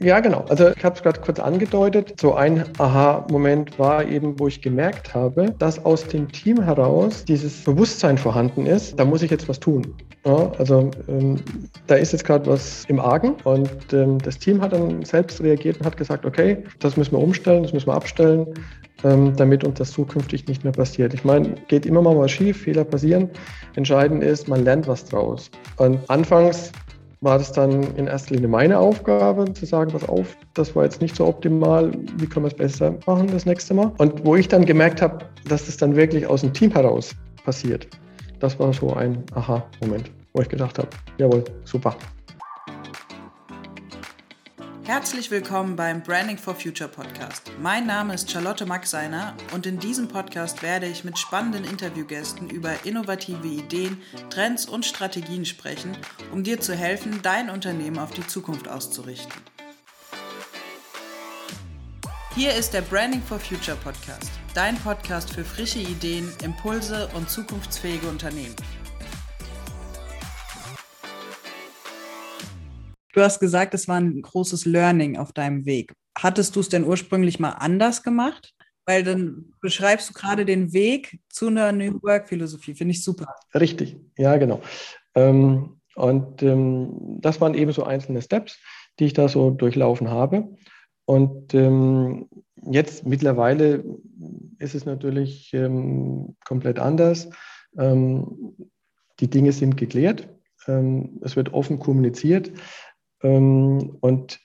Ja, genau. Also ich habe es gerade kurz angedeutet. So ein Aha-Moment war eben, wo ich gemerkt habe, dass aus dem Team heraus dieses Bewusstsein vorhanden ist, da muss ich jetzt was tun. Ja, also ähm, da ist jetzt gerade was im Argen und ähm, das Team hat dann selbst reagiert und hat gesagt, okay, das müssen wir umstellen, das müssen wir abstellen, ähm, damit uns das zukünftig nicht mehr passiert. Ich meine, geht immer mal was schief, Fehler passieren. Entscheidend ist, man lernt was draus. Und anfangs war das dann in erster Linie meine Aufgabe, zu sagen, pass auf, das war jetzt nicht so optimal, wie können wir es besser machen das nächste Mal? Und wo ich dann gemerkt habe, dass das dann wirklich aus dem Team heraus passiert, das war so ein Aha-Moment, wo ich gedacht habe, jawohl, super. Herzlich willkommen beim Branding for Future Podcast. Mein Name ist Charlotte Maxeiner und in diesem Podcast werde ich mit spannenden Interviewgästen über innovative Ideen, Trends und Strategien sprechen, um dir zu helfen, dein Unternehmen auf die Zukunft auszurichten. Hier ist der Branding for Future Podcast, dein Podcast für frische Ideen, Impulse und zukunftsfähige Unternehmen. Du hast gesagt, es war ein großes Learning auf deinem Weg. Hattest du es denn ursprünglich mal anders gemacht? Weil dann beschreibst du gerade den Weg zu einer New Work-Philosophie. Finde ich super. Richtig, ja, genau. Ähm, und ähm, das waren eben so einzelne Steps, die ich da so durchlaufen habe. Und ähm, jetzt mittlerweile ist es natürlich komplett anders. die Dinge sind geklärt. es wird offen kommuniziert. Ähm, und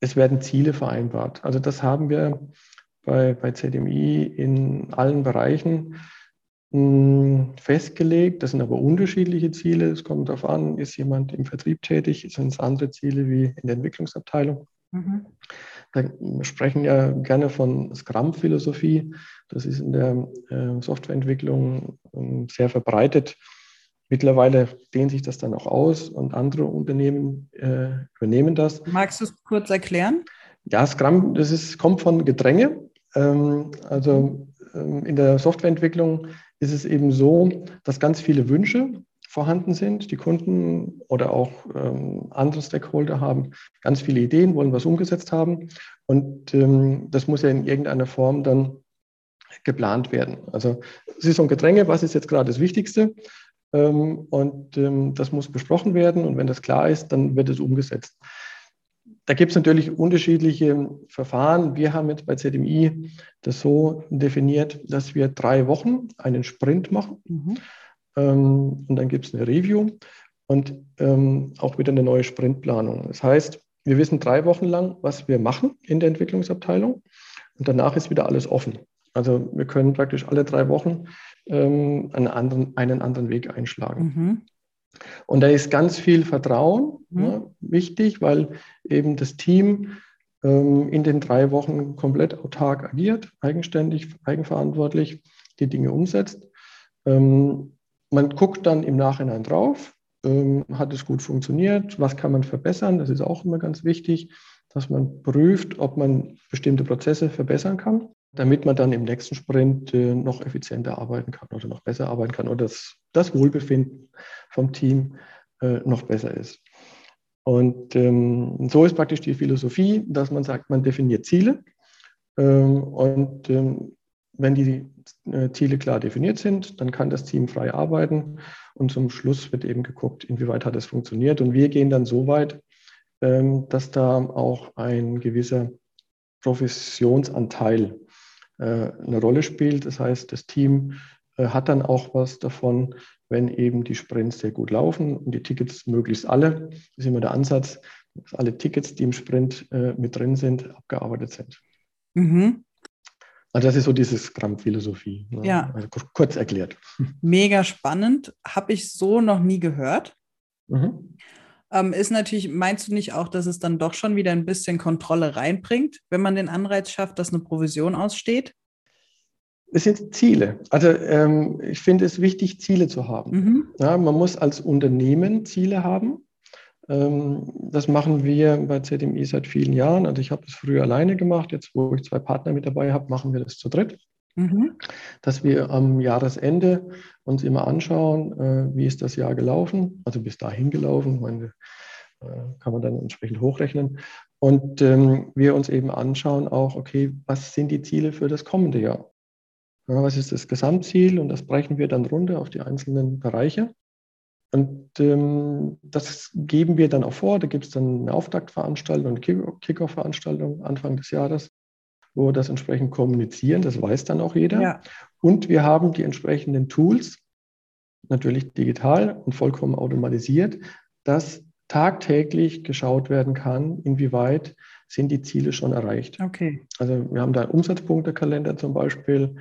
es werden Ziele vereinbart. Also das haben wir bei, bei ZMI in allen Bereichen hm, festgelegt. Das sind aber unterschiedliche Ziele. Es kommt darauf an, ist jemand im Vertrieb tätig, sind es andere Ziele wie in der Entwicklungsabteilung. Mhm. Da sprechen ja gerne von Scrum-Philosophie. Das ist in der äh, Softwareentwicklung äh, sehr verbreitet. Mittlerweile dehnt sich das dann auch aus und andere Unternehmen äh, übernehmen das. Magst du es kurz erklären? Ja, Scrum, das ist, kommt von Gedränge. Ähm, also ähm, in der Softwareentwicklung ist es eben so, dass ganz viele Wünsche vorhanden sind. Die Kunden oder auch ähm, andere Stakeholder haben ganz viele Ideen, wollen was umgesetzt haben. Und ähm, das muss ja in irgendeiner Form dann geplant werden. Also es ist so ein Gedränge, was ist jetzt gerade das Wichtigste? Ähm, und ähm, das muss besprochen werden. Und wenn das klar ist, dann wird es umgesetzt. Da gibt es natürlich unterschiedliche Verfahren. Wir haben jetzt bei ZMI das so definiert, dass wir drei Wochen einen Sprint machen. Mhm. Ähm, und dann gibt es eine Review und auch wieder eine neue Sprintplanung. Das heißt, wir wissen drei Wochen lang, was wir machen in der Entwicklungsabteilung. Und danach ist wieder alles offen. Also wir können praktisch alle drei Wochen ähm, einen, anderen, einen anderen Weg einschlagen. Mhm. Und da ist ganz viel Vertrauen mhm. ja, wichtig, weil eben das Team ähm, in den drei Wochen komplett autark agiert, eigenständig, eigenverantwortlich die Dinge umsetzt. Ähm, man guckt dann im Nachhinein drauf, ähm, hat es gut funktioniert, was kann man verbessern, das ist auch immer ganz wichtig, dass man prüft, ob man bestimmte Prozesse verbessern kann damit man dann im nächsten Sprint äh, noch effizienter arbeiten kann oder noch besser arbeiten kann oder das, das Wohlbefinden vom Team äh, noch besser ist. Und ähm, so ist praktisch die Philosophie, dass man sagt, man definiert Ziele ähm, und ähm, wenn die äh, Ziele klar definiert sind, dann kann das Team frei arbeiten und zum Schluss wird eben geguckt, inwieweit hat es funktioniert. Und wir gehen dann so weit, ähm, dass da auch ein gewisser Professionsanteil eine Rolle spielt. Das heißt, das Team äh, hat dann auch was davon, wenn eben die Sprints sehr gut laufen und die Tickets möglichst alle, das ist immer der Ansatz, dass alle Tickets, die im Sprint äh, mit drin sind, abgearbeitet sind. Mhm. Also das ist so diese Scrum-Philosophie. Ne? Ja. Also kurz erklärt. Mega spannend. Habe ich so noch nie gehört. Mhm. Ähm, ist natürlich, meinst du nicht auch, dass es dann doch schon wieder ein bisschen Kontrolle reinbringt, wenn man den Anreiz schafft, dass eine Provision aussteht? Es sind Ziele. Also ähm, ich finde es wichtig, Ziele zu haben. Mhm. Ja, man muss als Unternehmen Ziele haben. Ähm, das machen wir bei ZMI seit vielen Jahren. Also ich habe das früher alleine gemacht. Jetzt, wo ich zwei Partner mit dabei habe, machen wir das zu dritt. Mhm. Dass wir am Jahresende uns immer anschauen, äh, wie ist das Jahr gelaufen, also bis dahin gelaufen, meine, äh, kann man dann entsprechend hochrechnen. Und ähm, wir uns eben anschauen auch, okay, was sind die Ziele für das kommende Jahr? Ja, was ist das Gesamtziel? Und das brechen wir dann runter auf die einzelnen Bereiche. Und ähm, das geben wir dann auch vor. Da gibt es dann eine Auftaktveranstaltung, eine Kickoff-Veranstaltung Anfang des Jahres, wo wir das entsprechend kommunizieren. Das weiß dann auch jeder. Ja. Und wir haben die entsprechenden Tools, natürlich digital und vollkommen automatisiert, dass tagtäglich geschaut werden kann, inwieweit sind die Ziele schon erreicht. Okay. Also wir haben da einen Umsatzpunktekalender zum Beispiel,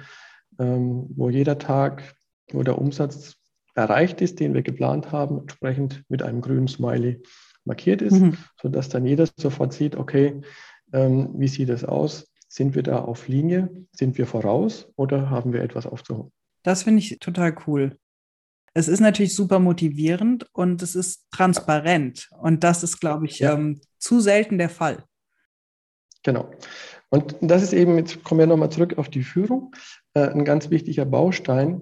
ähm, wo jeder Tag, wo der Umsatz erreicht ist, den wir geplant haben, entsprechend mit einem grünen Smiley markiert ist, mhm. sodass dann jeder sofort sieht, okay, ähm, wie sieht es aus? Sind wir da auf Linie? Sind wir voraus oder haben wir etwas aufzuholen? Das finde ich total cool. Es ist natürlich super motivierend und es ist transparent. Und das ist, glaube ich, ja. ähm, zu selten der Fall. Genau. Und das ist eben, jetzt kommen wir nochmal zurück auf die Führung, äh, ein ganz wichtiger Baustein.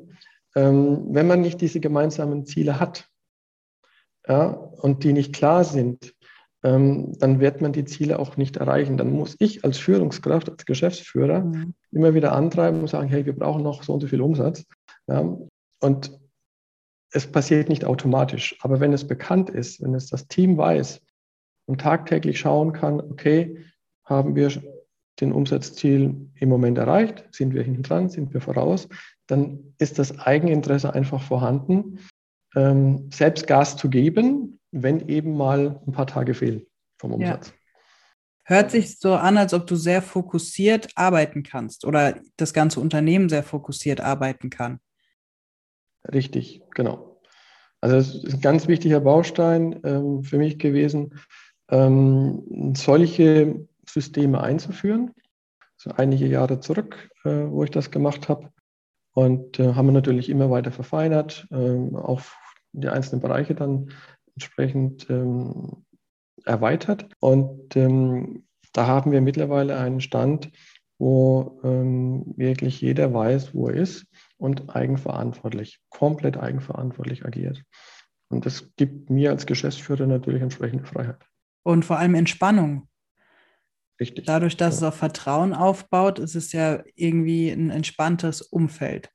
Ähm, wenn man nicht diese gemeinsamen Ziele hat ja, und die nicht klar sind, dann wird man die Ziele auch nicht erreichen. Dann muss ich als Führungskraft, als Geschäftsführer mhm. immer wieder antreiben und sagen, hey, wir brauchen noch so und so viel Umsatz. Ja, und es passiert nicht automatisch. Aber wenn es bekannt ist, wenn es das Team weiß und tagtäglich schauen kann, okay, haben wir den Umsatzziel im Moment erreicht, sind wir hinten dran, sind wir voraus, dann ist das Eigeninteresse einfach vorhanden, ähm, selbst Gas zu geben, wenn eben mal ein paar Tage fehlen vom Umsatz. Ja. Hört sich so an, als ob du sehr fokussiert arbeiten kannst oder das ganze Unternehmen sehr fokussiert arbeiten kann. Richtig, genau. Also es ist ein ganz wichtiger Baustein ähm, für mich gewesen, ähm, solche Systeme einzuführen. So einige Jahre zurück, äh, wo ich das gemacht habe. Und äh, haben wir natürlich immer weiter verfeinert, äh, auf die einzelnen Bereiche dann entsprechend ähm, erweitert. Und ähm, da haben wir mittlerweile einen Stand, wo ähm, wirklich jeder weiß, wo er ist und eigenverantwortlich, komplett eigenverantwortlich agiert. Und das gibt mir als Geschäftsführer natürlich entsprechende Freiheit. Und vor allem Entspannung. Richtig. Dadurch, dass ja. es auf Vertrauen aufbaut, ist es ja irgendwie ein entspanntes Umfeld.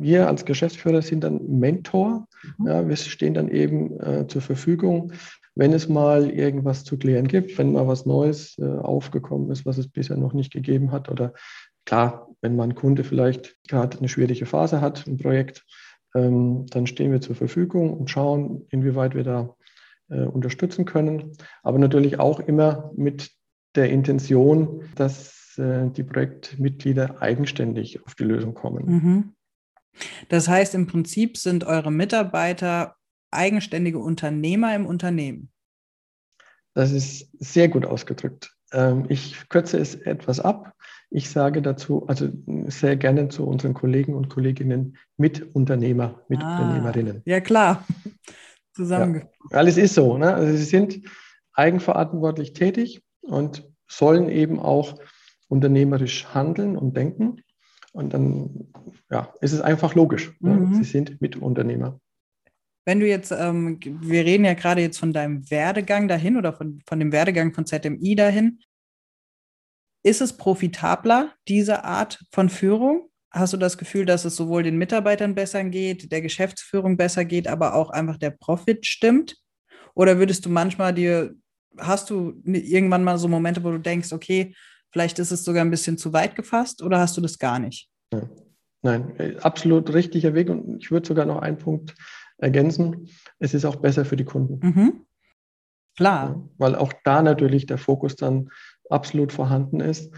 Wir als Geschäftsführer sind dann Mentor. Mhm. Ja, wir stehen dann eben äh, zur Verfügung wenn es mal irgendwas zu klären gibt, wenn mal was Neues äh, aufgekommen ist, was es bisher noch nicht gegeben hat. Oder klar, wenn mein Kunde vielleicht gerade eine schwierige Phase hat im Projekt, ähm, dann stehen wir zur Verfügung und schauen, inwieweit wir da äh, unterstützen können. Aber natürlich auch immer mit der Intention, dass äh, die Projektmitglieder eigenständig auf die Lösung kommen. Mhm. Das heißt, im Prinzip sind eure Mitarbeiter eigenständige Unternehmer im Unternehmen? Das ist sehr gut ausgedrückt. Ähm, ich kürze es etwas ab. Ich sage dazu, also sehr gerne zu unseren Kollegen und Kolleginnen Mitunternehmer, Mitunternehmerinnen. Ah, ja, klar. Zusammen. Ja, alles ist so. Ne? Also sie sind eigenverantwortlich tätig und sollen eben auch unternehmerisch handeln und denken. Und dann ja, ist es einfach logisch. Ne? Mhm. Ne? Sie sind Mitunternehmer. Wenn du jetzt, ähm, wir reden ja gerade jetzt von deinem Werdegang dahin oder von, von dem Werdegang von ZMI dahin. Ist es profitabler, diese Art von Führung? Hast du das Gefühl, dass es sowohl den Mitarbeitern besser geht, der Geschäftsführung besser geht, aber auch einfach der Profit stimmt? Oder würdest du manchmal dir, hast du irgendwann mal so Momente, wo du denkst, okay, vielleicht ist es sogar ein bisschen zu weit gefasst oder hast du das gar nicht? Nein, Nein absolut richtiger Weg und ich würde sogar noch einen Punkt ergänzen. Es ist auch besser für die Kunden. Mhm. Klar. Ja, weil auch da natürlich der Fokus dann absolut vorhanden ist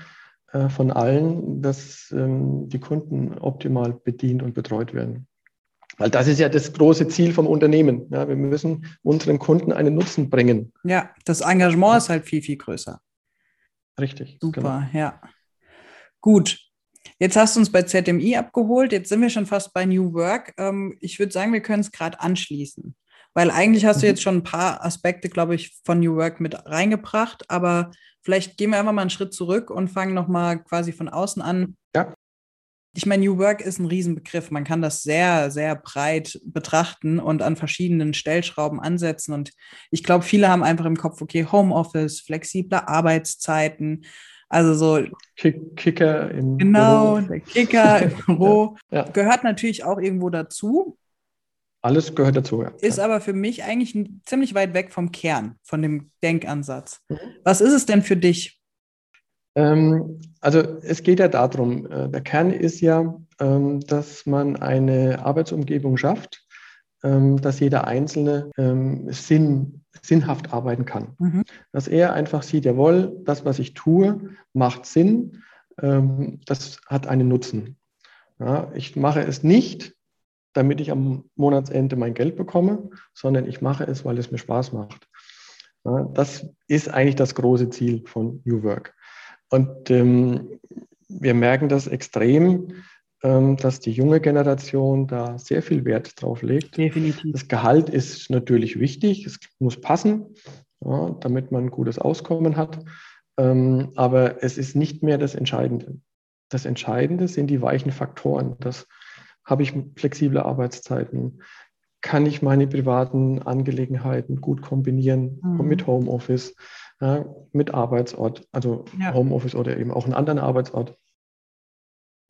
äh, von allen, dass ähm, die Kunden optimal bedient und betreut werden. Weil das ist ja das große Ziel vom Unternehmen. Ja, wir müssen unseren Kunden einen Nutzen bringen. Ja, das Engagement ist halt viel, viel größer. Richtig. Super, genau. ja. Gut, Jetzt hast du uns bei ZMI abgeholt, jetzt sind wir schon fast bei New Work. Ähm, ich würde sagen, wir können es gerade anschließen, weil eigentlich hast du mhm. jetzt schon ein paar Aspekte, glaube ich, von New Work mit reingebracht, aber vielleicht gehen wir einfach mal einen Schritt zurück und fangen nochmal quasi von außen an. Ja. Ich meine, New Work ist ein Riesenbegriff. Man kann das sehr, sehr breit betrachten und an verschiedenen Stellschrauben ansetzen. Und ich glaube, viele haben einfach im Kopf, okay, Homeoffice, flexible Arbeitszeiten, also so Kick, Kicker im Genau, Büro. der Kicker im Büro ja, ja. gehört natürlich auch irgendwo dazu. Alles gehört dazu, ja. Ist aber für mich eigentlich ziemlich weit weg vom Kern, von dem Denkansatz. Mhm. Was ist es denn für dich? Ähm, also es geht ja darum, äh, der Kern ist ja, ähm, dass man eine Arbeitsumgebung schafft, ähm, dass jeder Einzelne Sinn, sinnhaft arbeiten kann. Mhm. Dass er einfach sieht, jawohl, das, was ich tue, macht Sinn, das hat einen Nutzen. Ja, ich mache es nicht, damit ich am Monatsende mein Geld bekomme, sondern ich mache es, weil es mir Spaß macht. Ja, das ist eigentlich das große Ziel von New Work. Und ähm, wir merken das extrem, ähm, dass die junge Generation da sehr viel Wert drauf legt. Definitiv. Das Gehalt ist natürlich wichtig, es muss passen, ja, damit man ein gutes Auskommen hat. Ähm, aber es ist nicht mehr das Entscheidende. Das Entscheidende sind die weichen Faktoren. Das habe ich flexible Arbeitszeiten? Kann ich meine privaten Angelegenheiten gut kombinieren mhm. mit Homeoffice, ja, mit Arbeitsort, also ja. Homeoffice oder eben auch einen anderen Arbeitsort?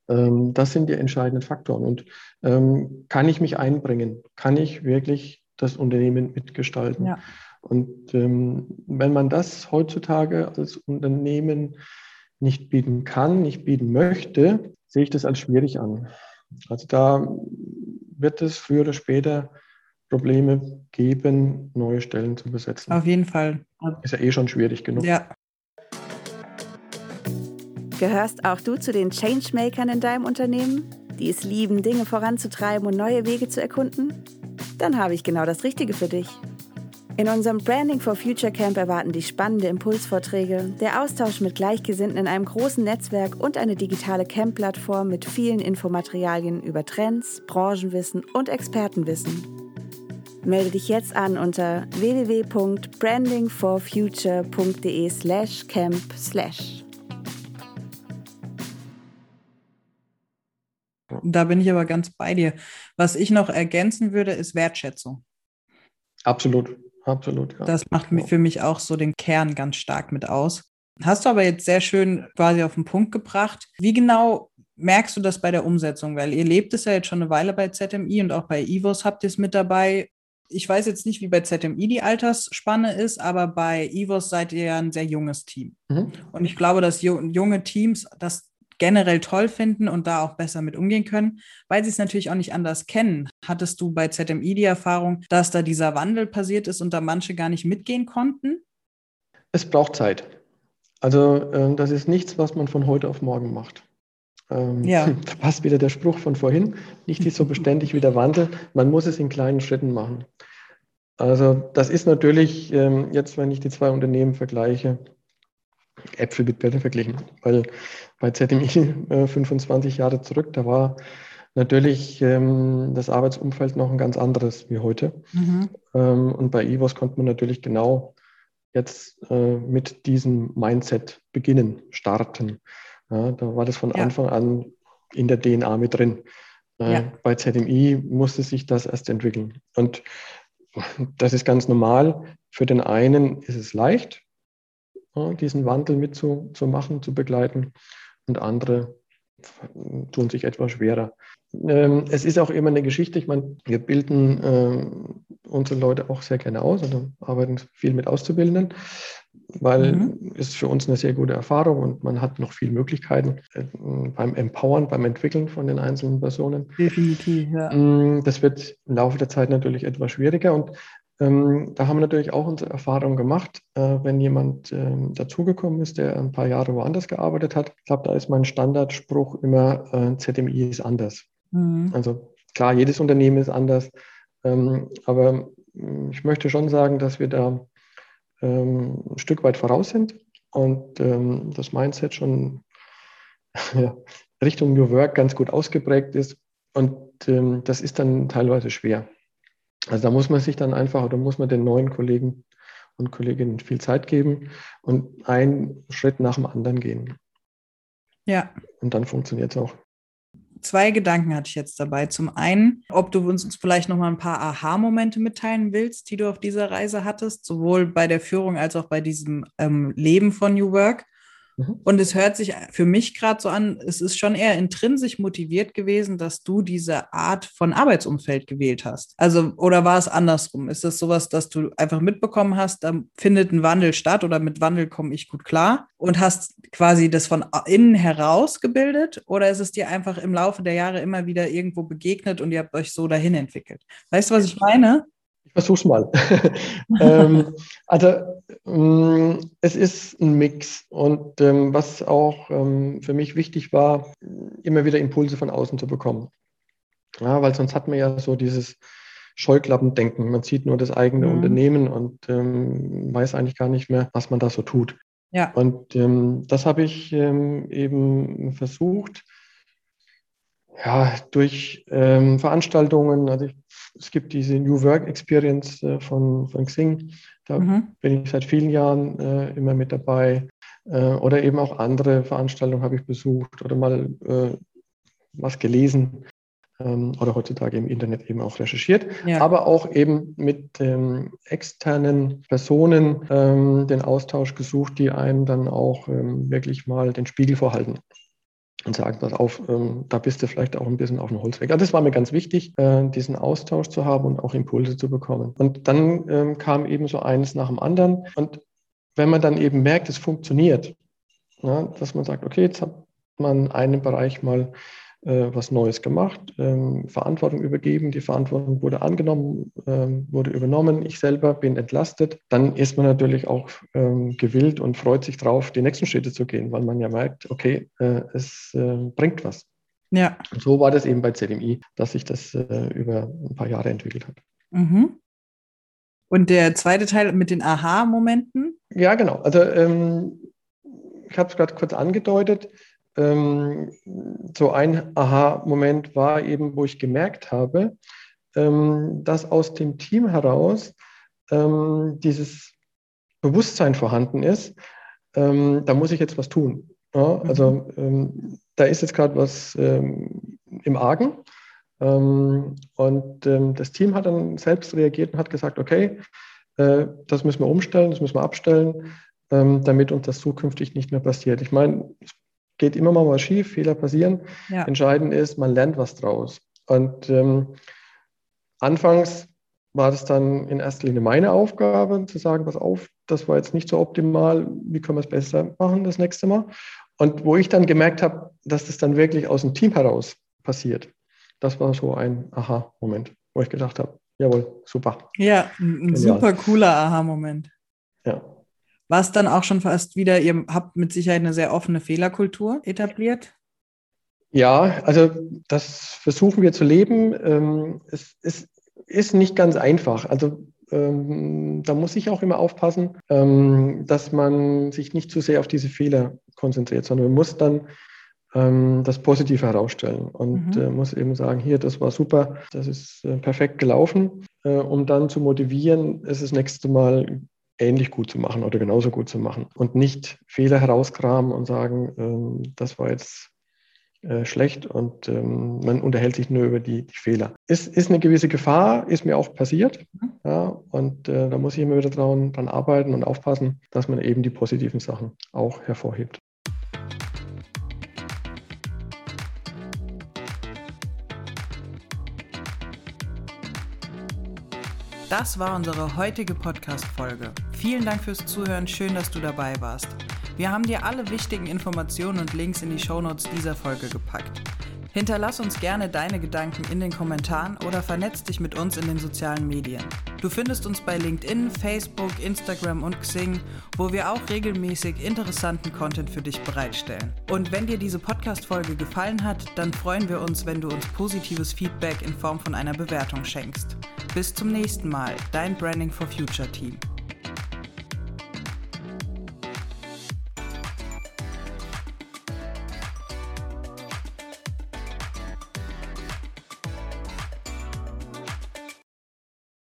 Ähm, das sind die entscheidenden Faktoren. Und ähm, kann ich mich einbringen? Kann ich wirklich das Unternehmen mitgestalten? Ja. Und ähm, wenn man das heutzutage als Unternehmen nicht bieten kann, nicht bieten möchte, sehe ich das als schwierig an. Also da wird es früher oder später Probleme geben, neue Stellen zu besetzen. Auf jeden Fall. Ist ja eh schon schwierig genug. Ja. Gehörst auch du zu den Changemakern in deinem Unternehmen, die es lieben, Dinge voranzutreiben und neue Wege zu erkunden? Dann habe ich genau das Richtige für dich. In unserem Branding for Future Camp erwarten dich spannende Impulsvorträge, der Austausch mit Gleichgesinnten in einem großen Netzwerk und eine digitale Camp-Plattform mit vielen Infomaterialien über Trends, Branchenwissen und Expertenwissen. Melde dich jetzt an unter www.brandingforfuture.de/camp/. Da bin ich aber ganz bei dir. Was ich noch ergänzen würde, ist Wertschätzung. Absolut. Absolut. Ja. Das macht für mich auch so den Kern ganz stark mit aus. Hast du aber jetzt sehr schön quasi auf den Punkt gebracht. Wie genau merkst du das bei der Umsetzung? Weil ihr lebt es ja jetzt schon eine Weile bei ZMI und auch bei IVOS habt ihr es mit dabei. Ich weiß jetzt nicht, wie bei ZMI die Altersspanne ist, aber bei IVOS seid ihr ja ein sehr junges Team. Mhm. Und ich glaube, dass junge Teams das generell toll finden und da auch besser mit umgehen können, weil sie es natürlich auch nicht anders kennen. Hattest du bei ZMI die Erfahrung, dass da dieser Wandel passiert ist und da manche gar nicht mitgehen konnten? Es braucht Zeit. Also äh, das ist nichts, was man von heute auf morgen macht. Ähm, ja. Da passt wieder der Spruch von vorhin, nicht so beständig wie der Wandel. Man muss es in kleinen Schritten machen. Also das ist natürlich ähm, jetzt, wenn ich die zwei Unternehmen vergleiche, Äpfel mit Birnen verglichen, weil bei ZMI äh, 25 Jahre zurück, da war natürlich ähm, das Arbeitsumfeld noch ein ganz anderes wie heute. Mhm. Ähm, und bei IVOS konnte man natürlich genau jetzt äh, mit diesem Mindset beginnen, starten. Ja, da war das von ja. Anfang an in der DNA mit drin. Äh, ja. Bei ZMI musste sich das erst entwickeln. Und das ist ganz normal. Für den einen ist es leicht, diesen Wandel mitzumachen, zu begleiten und andere tun sich etwas schwerer. Ähm, es ist auch immer eine Geschichte, ich meine, wir bilden ähm, unsere Leute auch sehr gerne aus oder arbeiten viel mit Auszubildenden, weil mhm. es für uns eine sehr gute Erfahrung und man hat noch viele Möglichkeiten äh, beim Empowern, beim Entwickeln von den einzelnen Personen. Definitiv, ja. Mm, das wird im Laufe der Zeit natürlich etwas schwieriger und ähm, da haben wir natürlich auch unsere Erfahrung gemacht, äh, wenn jemand ähm, dazugekommen ist, der ein paar Jahre woanders gearbeitet hat. Ich glaube, da ist mein Standardspruch immer, äh, ZMI ist anders. Mhm. Also klar, jedes Unternehmen ist anders, ähm, aber mm, ich möchte schon sagen, dass wir da ähm, ein Stück weit voraus sind und ähm, das Mindset schon ja, Richtung New Work ganz gut ausgeprägt ist. Und ähm, das ist dann teilweise schwer. Also da muss man sich dann einfach oder muss man den neuen Kollegen und Kolleginnen viel Zeit geben und einen Schritt nach dem anderen gehen. Ja. Und dann funktioniert es auch. zwei Gedanken hatte ich jetzt dabei. Zum einen, ob du uns vielleicht noch mal ein paar Aha-Momente mitteilen willst, die du auf dieser Reise hattest, sowohl bei der Führung als auch bei diesem ähm, Leben von New Work. Mhm. Und es hört sich für mich gerade so an, es ist schon eher intrinsisch motiviert gewesen, dass du diese Art von Arbeitsumfeld gewählt hast. Also, oder war es andersrum? Ist das sowas, dass du einfach mitbekommen hast, da findet ein Wandel statt oder mit Wandel komme ich gut klar und hast quasi das von innen heraus gebildet? Oder ist es dir einfach im Laufe der Jahre immer wieder irgendwo begegnet und ihr habt euch so dahin entwickelt? Weißt du, was ich meine? Ich versuch's mal. ähm, also es ist ein Mix und ähm, was auch ähm, für mich wichtig war, immer wieder Impulse von außen zu bekommen. Ja, weil sonst hat man ja so dieses Scheuklappendenken. Man sieht nur das eigene mhm. Unternehmen und ähm, weiß eigentlich gar nicht mehr, was man da so tut. Ja. Und ähm, das habe ich eben versucht, ja, durch Veranstaltungen, also ich es gibt diese New Work Experience äh, von, von Xing. Da mhm. bin ich seit vielen Jahren äh, immer mit dabei. Äh, oder eben auch andere Veranstaltungen habe ich besucht oder mal äh, was gelesen ähm, oder heutzutage im Internet eben auch recherchiert. Ja. Aber auch eben mit ähm, externen Personen ähm, den Austausch gesucht, die einem dann auch ähm, wirklich mal den Spiegel vorhalten und sagen, pass auf, ähm, da bist du vielleicht auch ein bisschen auf dem Holzweg. Also das war mir ganz wichtig, äh, diesen Austausch zu haben und auch Impulse zu bekommen. Und dann ähm, kam eben so eines nach dem anderen. Und wenn man dann eben merkt, es funktioniert, ja, dass man sagt, okay, jetzt hat man einen Bereich mal was Neues gemacht, ähm, Verantwortung übergeben, die Verantwortung wurde angenommen, ähm, wurde übernommen, ich selber bin entlastet, dann ist man natürlich auch ähm, gewillt und freut sich drauf, die nächsten Schritte zu gehen, weil man ja merkt, okay, äh, es äh, bringt was. Ja. Und so war das eben bei ZMI, dass sich das äh, über ein paar Jahre entwickelt hat. Mhm. Und der zweite Teil mit den Aha-Momenten? Ja, genau. Also ähm, ich habe es gerade kurz angedeutet ähm, so ein Aha-Moment war eben, wo ich gemerkt habe, ähm, dass aus dem Team heraus ähm, dieses Bewusstsein vorhanden ist, ähm, da muss ich jetzt was tun. Ja, mhm. also ähm, da ist jetzt gerade was ähm, im Argen. und das Team hat dann selbst reagiert und hat gesagt, okay, äh, das müssen wir umstellen, das müssen wir abstellen, damit uns das zukünftig nicht mehr passiert. Ich meine, es geht immer mal was schief, Fehler passieren. Ja. Entscheidend ist, man lernt was draus. Und ähm, anfangs war das dann in erster Linie meine Aufgabe, zu sagen, pass auf, das war jetzt nicht so optimal, wie können wir es besser machen das nächste Mal? Und wo ich dann gemerkt habe, dass das dann wirklich aus dem Team heraus passiert, das war so ein Aha-Moment, wo ich gedacht habe, jawohl, super. Ja, ein Genial. super cooler Aha-Moment. Ja was dann auch schon fast wieder, ihr habt mit Sicherheit eine sehr offene Fehlerkultur etabliert. Ja, also das versuchen wir zu leben. Ähm, es, ist nicht ganz einfach. Also ähm, da muss ich auch immer aufpassen, ähm, dass man sich nicht zu sehr auf diese Fehler konzentriert, sondern man muss dann das Positive herausstellen und mhm. Äh, muss eben sagen, hier, das war super, das ist äh, perfekt gelaufen, äh, um dann zu motivieren, es das nächste Mal ähnlich gut zu machen oder genauso gut zu machen und nicht Fehler herauskramen und sagen, ähm, das war jetzt äh, schlecht und ähm, man unterhält sich nur über die, die Fehler. Ist, ist eine gewisse Gefahr, ist mir auch passiert. Mhm. Ja, und äh, da muss ich immer wieder dran, dran arbeiten und aufpassen, dass man eben die positiven Sachen auch hervorhebt. Das war unsere heutige Podcast-Folge. Vielen Dank fürs Zuhören, schön, dass du dabei warst. Wir haben dir alle wichtigen Informationen und Links in die Shownotes dieser Folge gepackt. Hinterlass uns gerne deine Gedanken in den Kommentaren oder vernetz dich mit uns in den sozialen Medien. Du findest uns bei LinkedIn, Facebook, Instagram und Xing, wo wir auch regelmäßig interessanten Content für dich bereitstellen. Und wenn dir diese Podcast-Folge gefallen hat, dann freuen wir uns, wenn du uns positives Feedback in Form von einer Bewertung schenkst. Bis zum nächsten Mal, dein Branding for Future Team.